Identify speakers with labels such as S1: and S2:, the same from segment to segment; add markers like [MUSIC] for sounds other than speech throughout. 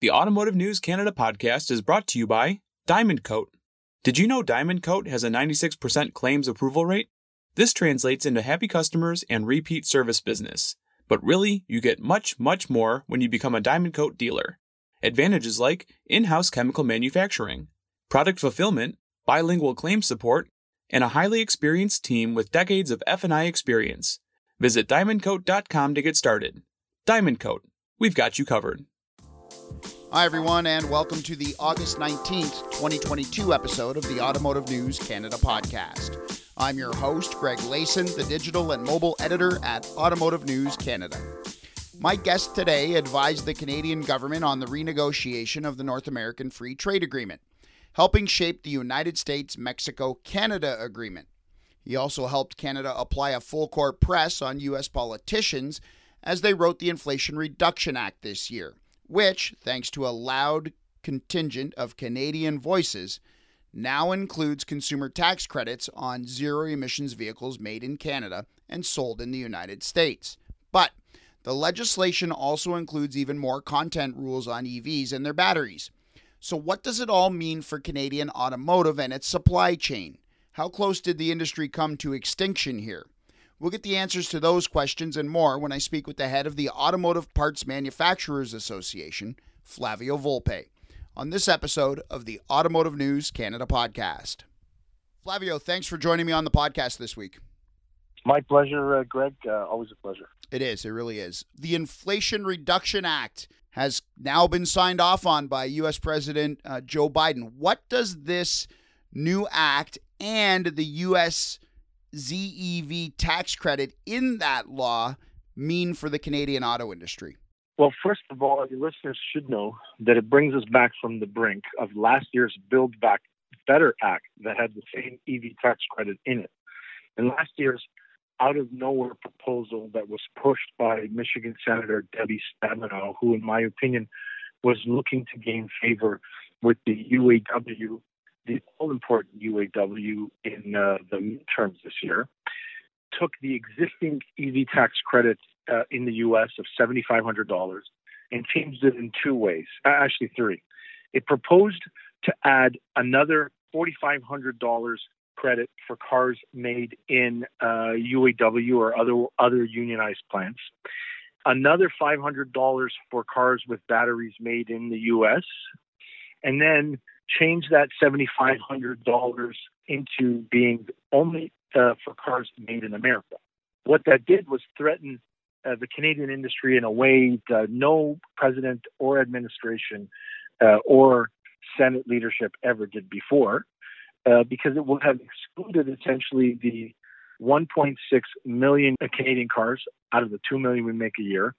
S1: The Automotive News Canada podcast is brought to you by Diamond Coat. Did you know Diamond Coat has a 96% claims approval rate? This translates into happy customers and repeat service business. But really, you get much, much more when you become a Diamond Coat dealer. Advantages like in house chemical manufacturing, product fulfillment, bilingual claim support, and a highly experienced team with decades of F&I experience. Visit diamondcoat.com to get started. Diamond Coat, we've got you covered.
S2: Hi, everyone, and welcome to the August 19th, 2022 episode of the Automotive News Canada podcast. I'm your host, Greg Layson, the digital and mobile editor at Automotive News Canada. My guest today advised the Canadian government on the renegotiation of the North American Free Trade Agreement, helping shape the United States Mexico Canada Agreement. He also helped Canada apply a full court press on U.S. politicians as they wrote the Inflation Reduction Act this year which, thanks to a loud contingent of Canadian voices, now includes consumer tax credits on zero emissions vehicles made in Canada and sold in the United States. But the legislation also includes even more content rules on EVs and their batteries. So, what does it all mean for Canadian automotive and its supply chain? How close did the industry come to extinction here? We'll get the answers to those questions and more when I speak with the head of the Automotive Parts Manufacturers Association, Flavio Volpe, on this episode of the Automotive News Canada podcast. Flavio, thanks for joining me on the podcast this week.
S3: My pleasure, uh, Greg. Uh, always a pleasure.
S2: It is. It really is. The Inflation Reduction Act has now been signed off on by U.S. President uh, Joe Biden. What does this new act and the U.S. ZEV tax credit in that law mean for the Canadian auto industry?
S3: Well, first of all, your listeners should know that it brings us back from the brink of last year's Build Back Better Act that had the same EV tax credit in it. And last year's out of nowhere proposal that was pushed by Michigan Senator Debbie Stabenow, who, in my opinion, was looking to gain favor with the UAW the all important UAW in uh, the midterms this year took the existing EV tax credit uh, in the U.S. of $7,500 and changed it in two ways, actually three. It proposed to add another $4,500 credit for cars made in uh, UAW or other other unionized plants. Another $500 for cars with batteries made in the U.S. And then change that $7,500 into being only uh, for cars made in America. What that did was threaten uh, the Canadian industry in a way that no president or administration uh, or Senate leadership ever did before, uh, because it would have excluded essentially the 1.6 million Canadian cars out of the 2 million we make a year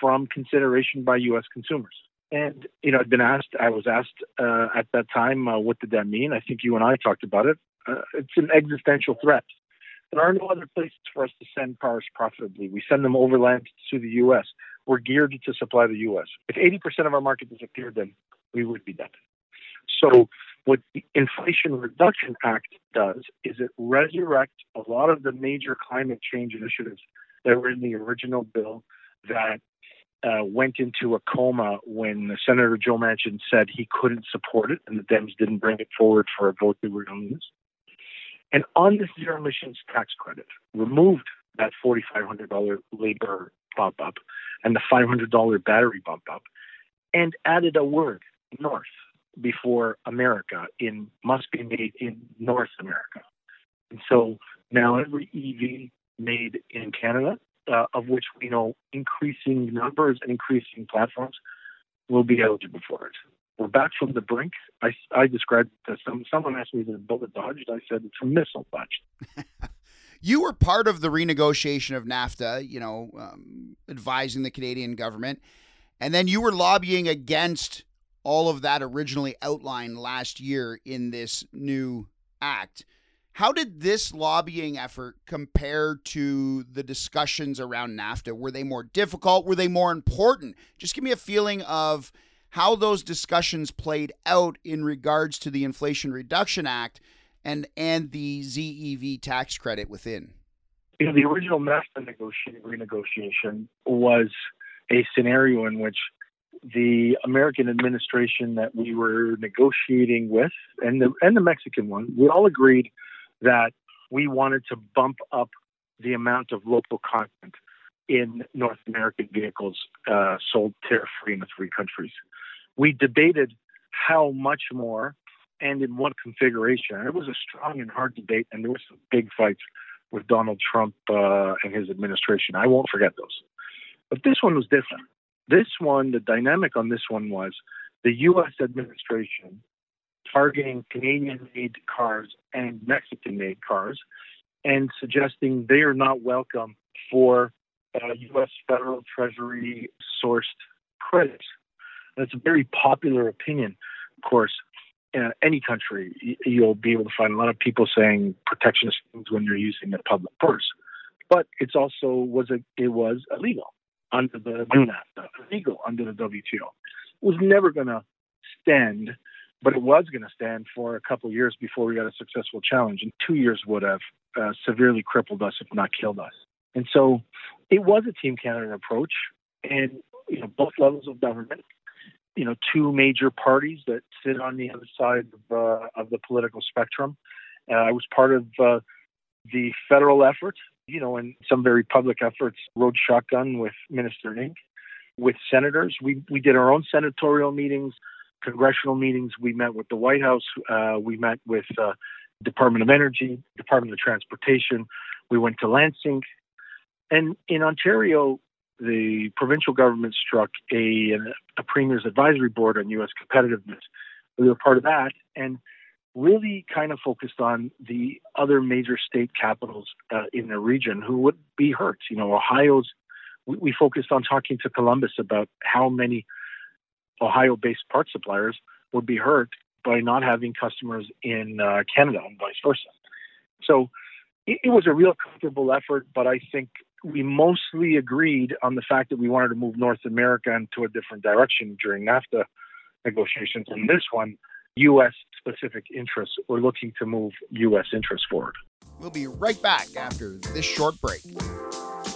S3: from consideration by U.S. consumers. And you know, I'd been asked. I was asked uh, at that time, uh, what did that mean? I think you and I talked about it. Uh, it's an existential threat. There are no other places for us to send cars profitably. We send them overland to the U.S. We're geared to supply the U.S. If 80% of our market disappeared, then we would be dead. So, what the Inflation Reduction Act does is it resurrects a lot of the major climate change initiatives that were in the original bill that uh, went into a coma when Senator Joe Manchin said he couldn't support it, and the Dems didn't bring it forward for a vote they were going to lose. And on the zero emissions tax credit, removed that $4,500 labor bump up and the $500 battery bump up, and added a word, North, before America in must be made in North America. And so now every EV made in Canada uh, of which we know increasing numbers and increasing platforms will be eligible for it. We're back from the brink. I, I described as some, someone asked me if it's bullet dodged. I said it's a missile dodged. [LAUGHS]
S2: you were part of the renegotiation of NAFTA, you know, um, advising the Canadian government. And then you were lobbying against all of that originally outlined last year in this new act. How did this lobbying effort compare to the discussions around NAFTA? Were they more difficult? Were they more important? Just give me a feeling of how those discussions played out in regards to the Inflation Reduction Act and and the ZEV tax credit within.
S3: You know, the original NAFTA negotiation, renegotiation was a scenario in which the American administration that we were negotiating with and the and the Mexican one, we all agreed that we wanted to bump up the amount of local content in North American vehicles uh, sold tariff free in the three countries. We debated how much more and in what configuration. It was a strong and hard debate, and there were some big fights with Donald Trump uh, and his administration. I won't forget those. But this one was different. This one, the dynamic on this one was the U.S. administration targeting Canadian made cars and Mexican made cars and suggesting they are not welcome for uh, U.S. federal Treasury sourced credits. That's a very popular opinion, of course. In any country, you'll be able to find a lot of people saying protectionist things when you're using the public purse. But it's also was a, it was illegal under the NAFTA, illegal under the WTO. It was never going to stand, but it was going to stand for a couple of years before we got a successful challenge. And two years would have uh, severely crippled us, if not killed us. And so it was a Team Canada approach, and you know both levels of government, you know, two major parties that sit on the other side of, uh, of the political spectrum. Uh, I was part of uh, the federal effort you know, in some very public efforts, rode shotgun with Minister Ng, with senators. We we did our own senatorial meetings, congressional meetings. We met with the White House. Uh, we met with uh, Department of Energy, Department of Transportation. We went to Lansing, and in Ontario, the provincial government struck a a Premier's Advisory Board on U.S. competitiveness. We were part of that, and really kind of focused on the other major state capitals uh, in the region who would be hurt. You know, Ohio's, we, we focused on talking to Columbus about how many Ohio based part suppliers would be hurt by not having customers in uh, Canada and vice versa. So it, it was a real comfortable effort, but I think we mostly agreed on the fact that we wanted to move North America into a different direction during NAFTA negotiations. And this one, U.S. specific interests or looking to move U.S. interests forward.
S2: We'll be right back after this short break.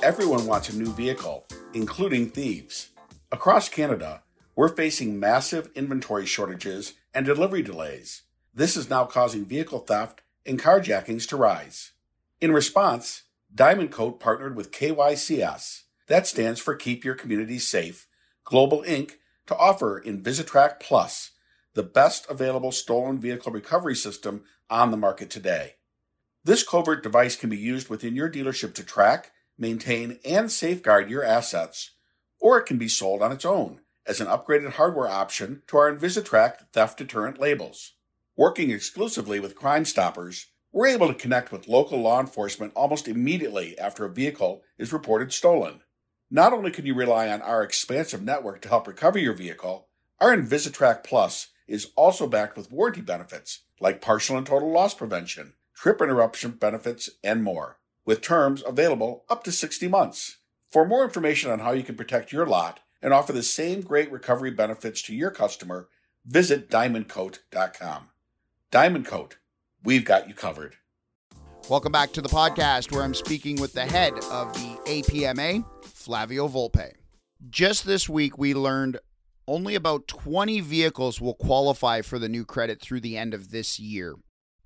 S4: Everyone wants a new vehicle, including thieves. Across Canada, we're facing massive inventory shortages and delivery delays. This is now causing vehicle theft and carjackings to rise. In response, Diamond Coat partnered with KYCS, that stands for Keep Your Community Safe, Global Inc., to offer Invisitrack Plus the best available stolen vehicle recovery system on the market today. This covert device can be used within your dealership to track, maintain, and safeguard your assets, or it can be sold on its own as an upgraded hardware option to our Invisitrack theft deterrent labels. Working exclusively with Crime Stoppers, we're able to connect with local law enforcement almost immediately after a vehicle is reported stolen. Not only can you rely on our expansive network to help recover your vehicle, our Invisitrack Plus is also backed with warranty benefits like partial and total loss prevention, trip interruption benefits, and more, with terms available up to 60 months. For more information on how you can protect your lot and offer the same great recovery benefits to your customer, visit diamondcoat.com. Diamond Coat, we've got you covered.
S2: Welcome back to the podcast where I'm speaking with the head of the APMA, Flavio Volpe. Just this week, we learned only about 20 vehicles will qualify for the new credit through the end of this year.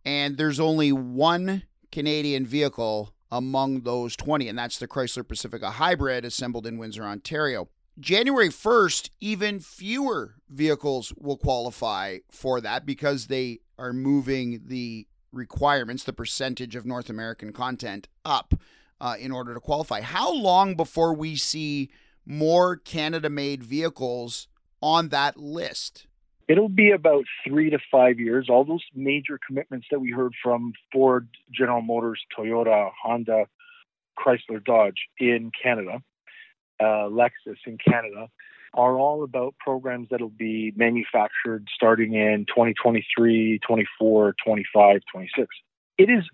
S2: And there's only one Canadian vehicle among those 20, and that's the Chrysler Pacifica Hybrid assembled in Windsor, Ontario. January 1st, even fewer vehicles will qualify for that because they are moving the requirements, the percentage of North American content up uh, in order to qualify. How long before we see more Canada made vehicles on that list?
S3: It'll be about three to five years. All those major commitments that we heard from Ford, General Motors, Toyota, Honda, Chrysler, Dodge in Canada, uh, Lexus in Canada, are all about programs that'll be manufactured starting in 2023, 24, 25, 26. It is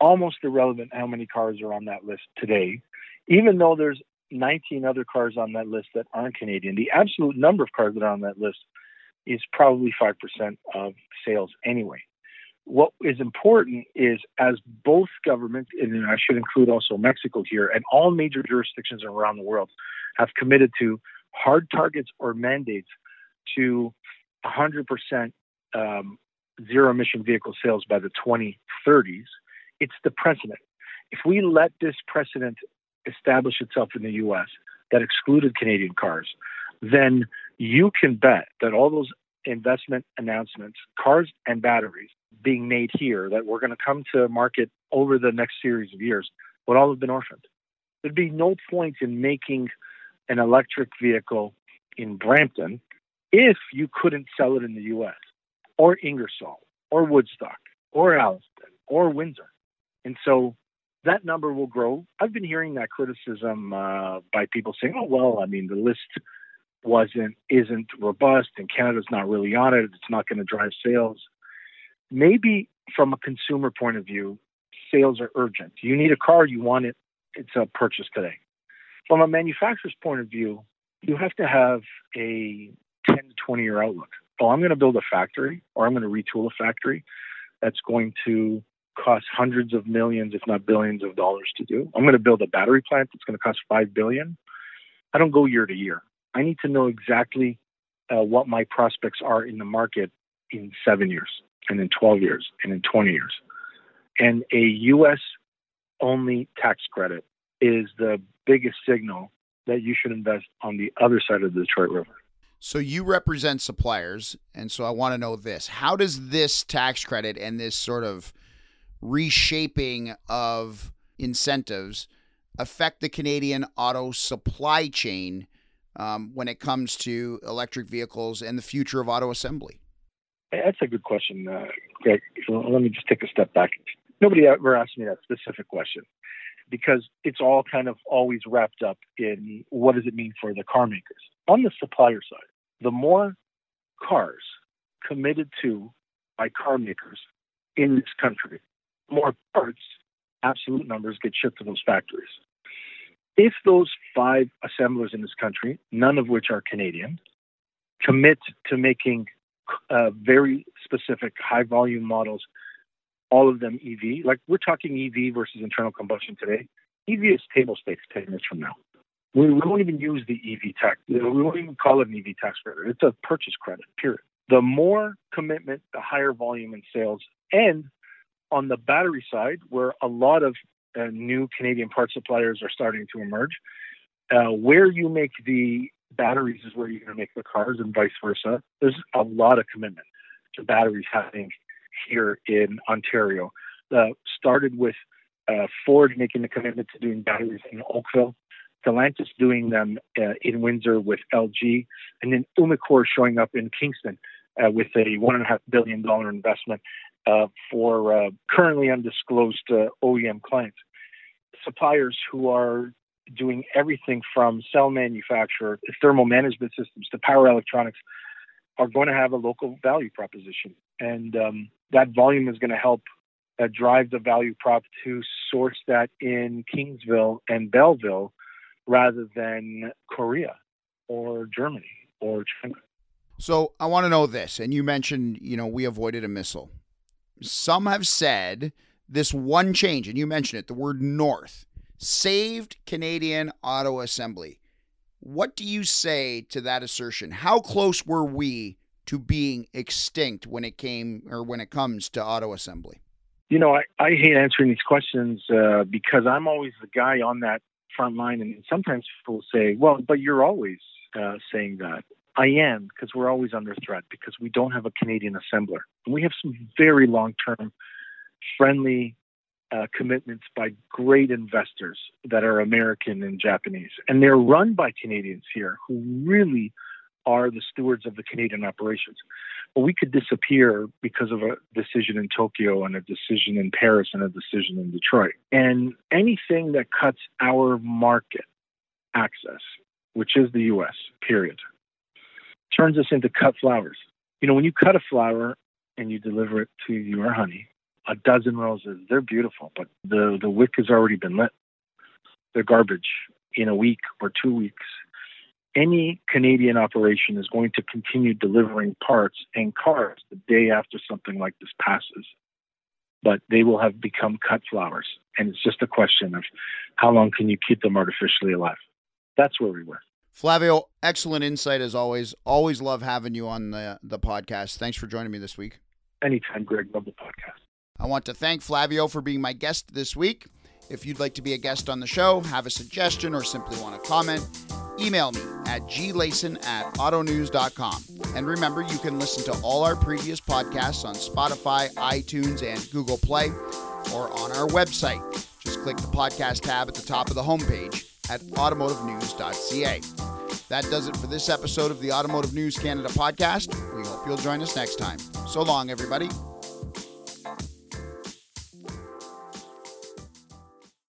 S3: almost irrelevant how many cars are on that list today, even though there's 19 other cars on that list that aren't Canadian. The absolute number of cars that are on that list is probably 5% of sales anyway. What is important is as both governments, and I should include also Mexico here, and all major jurisdictions around the world have committed to hard targets or mandates to 100% um, zero emission vehicle sales by the 2030s, it's the precedent. If we let this precedent establish itself in the US that excluded Canadian cars, then you can bet that all those investment announcements, cars and batteries being made here that we're going to come to market over the next series of years would all have been orphaned. There'd be no point in making an electric vehicle in Brampton if you couldn't sell it in the US or Ingersoll or Woodstock or Alliston or Windsor. And so that number will grow. I've been hearing that criticism uh, by people saying, "Oh well, I mean the list wasn't isn't robust and Canada's not really on it. It's not going to drive sales." Maybe from a consumer point of view, sales are urgent. You need a car, you want it, it's a purchase today. From a manufacturer's point of view, you have to have a 10 to 20 year outlook. Oh, I'm going to build a factory or I'm going to retool a factory that's going to cost hundreds of millions, if not billions of dollars to do. I'm going to build a battery plant that's going to cost 5 billion. I don't go year to year. I need to know exactly uh, what my prospects are in the market in seven years and in 12 years and in 20 years. And a US only tax credit is the biggest signal that you should invest on the other side of the Detroit River.
S2: So you represent suppliers, and so I want to know this: How does this tax credit and this sort of reshaping of incentives affect the Canadian auto supply chain um, when it comes to electric vehicles and the future of auto assembly?
S3: That's a good question, uh, Greg. let me just take a step back. Nobody ever asked me that specific question because it's all kind of always wrapped up in what does it mean for the car makers. On the supplier side, the more cars committed to by car makers in this country, more parts, absolute numbers get shipped to those factories. If those five assemblers in this country, none of which are Canadian, commit to making uh, very specific high volume models, all of them EV, like we're talking EV versus internal combustion today, EV is table stakes 10 years from now. We, we won't even use the EV tax. We won't even call it an EV tax credit. It's a purchase credit, period. The more commitment, the higher volume in sales. And on the battery side, where a lot of uh, new Canadian part suppliers are starting to emerge, uh, where you make the batteries is where you're going to make the cars and vice versa. There's a lot of commitment to batteries happening here in Ontario. Uh, started with uh, Ford making the commitment to doing batteries in Oakville, Stellantis doing them uh, in Windsor with LG, and then Umicore showing up in Kingston uh, with a one and a half billion dollar investment uh, for uh, currently undisclosed OEM clients. Suppliers who are doing everything from cell manufacturer, to thermal management systems to power electronics are going to have a local value proposition. And um, that volume is going to help uh, drive the value prop to source that in Kingsville and Belleville rather than Korea or Germany or China.
S2: So I want to know this. And you mentioned, you know, we avoided a missile. Some have said this one change, and you mentioned it, the word north saved Canadian auto assembly. What do you say to that assertion? How close were we to being extinct when it came or when it comes to auto assembly?
S3: You know, I, I hate answering these questions uh, because I'm always the guy on that front line, and sometimes people say, "Well, but you're always uh, saying that." I am because we're always under threat because we don't have a Canadian assembler, and we have some very long-term, friendly uh, commitments by great investors that are American and Japanese. And they're run by Canadians here who really are the stewards of the Canadian operations. But we could disappear because of a decision in Tokyo and a decision in Paris and a decision in Detroit. And anything that cuts our market access, which is the US, period, turns us into cut flowers. You know, when you cut a flower and you deliver it to your honey, a dozen roses. They're beautiful, but the the wick has already been lit. They're garbage in a week or two weeks. Any Canadian operation is going to continue delivering parts and cars the day after something like this passes. But they will have become cut flowers. And it's just a question of how long can you keep them artificially alive? That's where we were.
S2: Flavio, excellent insight as always. Always love having you on the, the podcast. Thanks for joining me this week.
S3: Anytime, Greg. Love the podcast.
S2: I want to thank Flavio for being my guest this week. If you'd like to be a guest on the show, have a suggestion, or simply want to comment, email me at glayson at autonews.com. And remember, you can listen to all our previous podcasts on Spotify, iTunes, and Google Play, or on our website. Just click the podcast tab at the top of the homepage at automotivenews.ca. That does it for this episode of the Automotive News Canada podcast. We hope you'll join us next time. So long, everybody.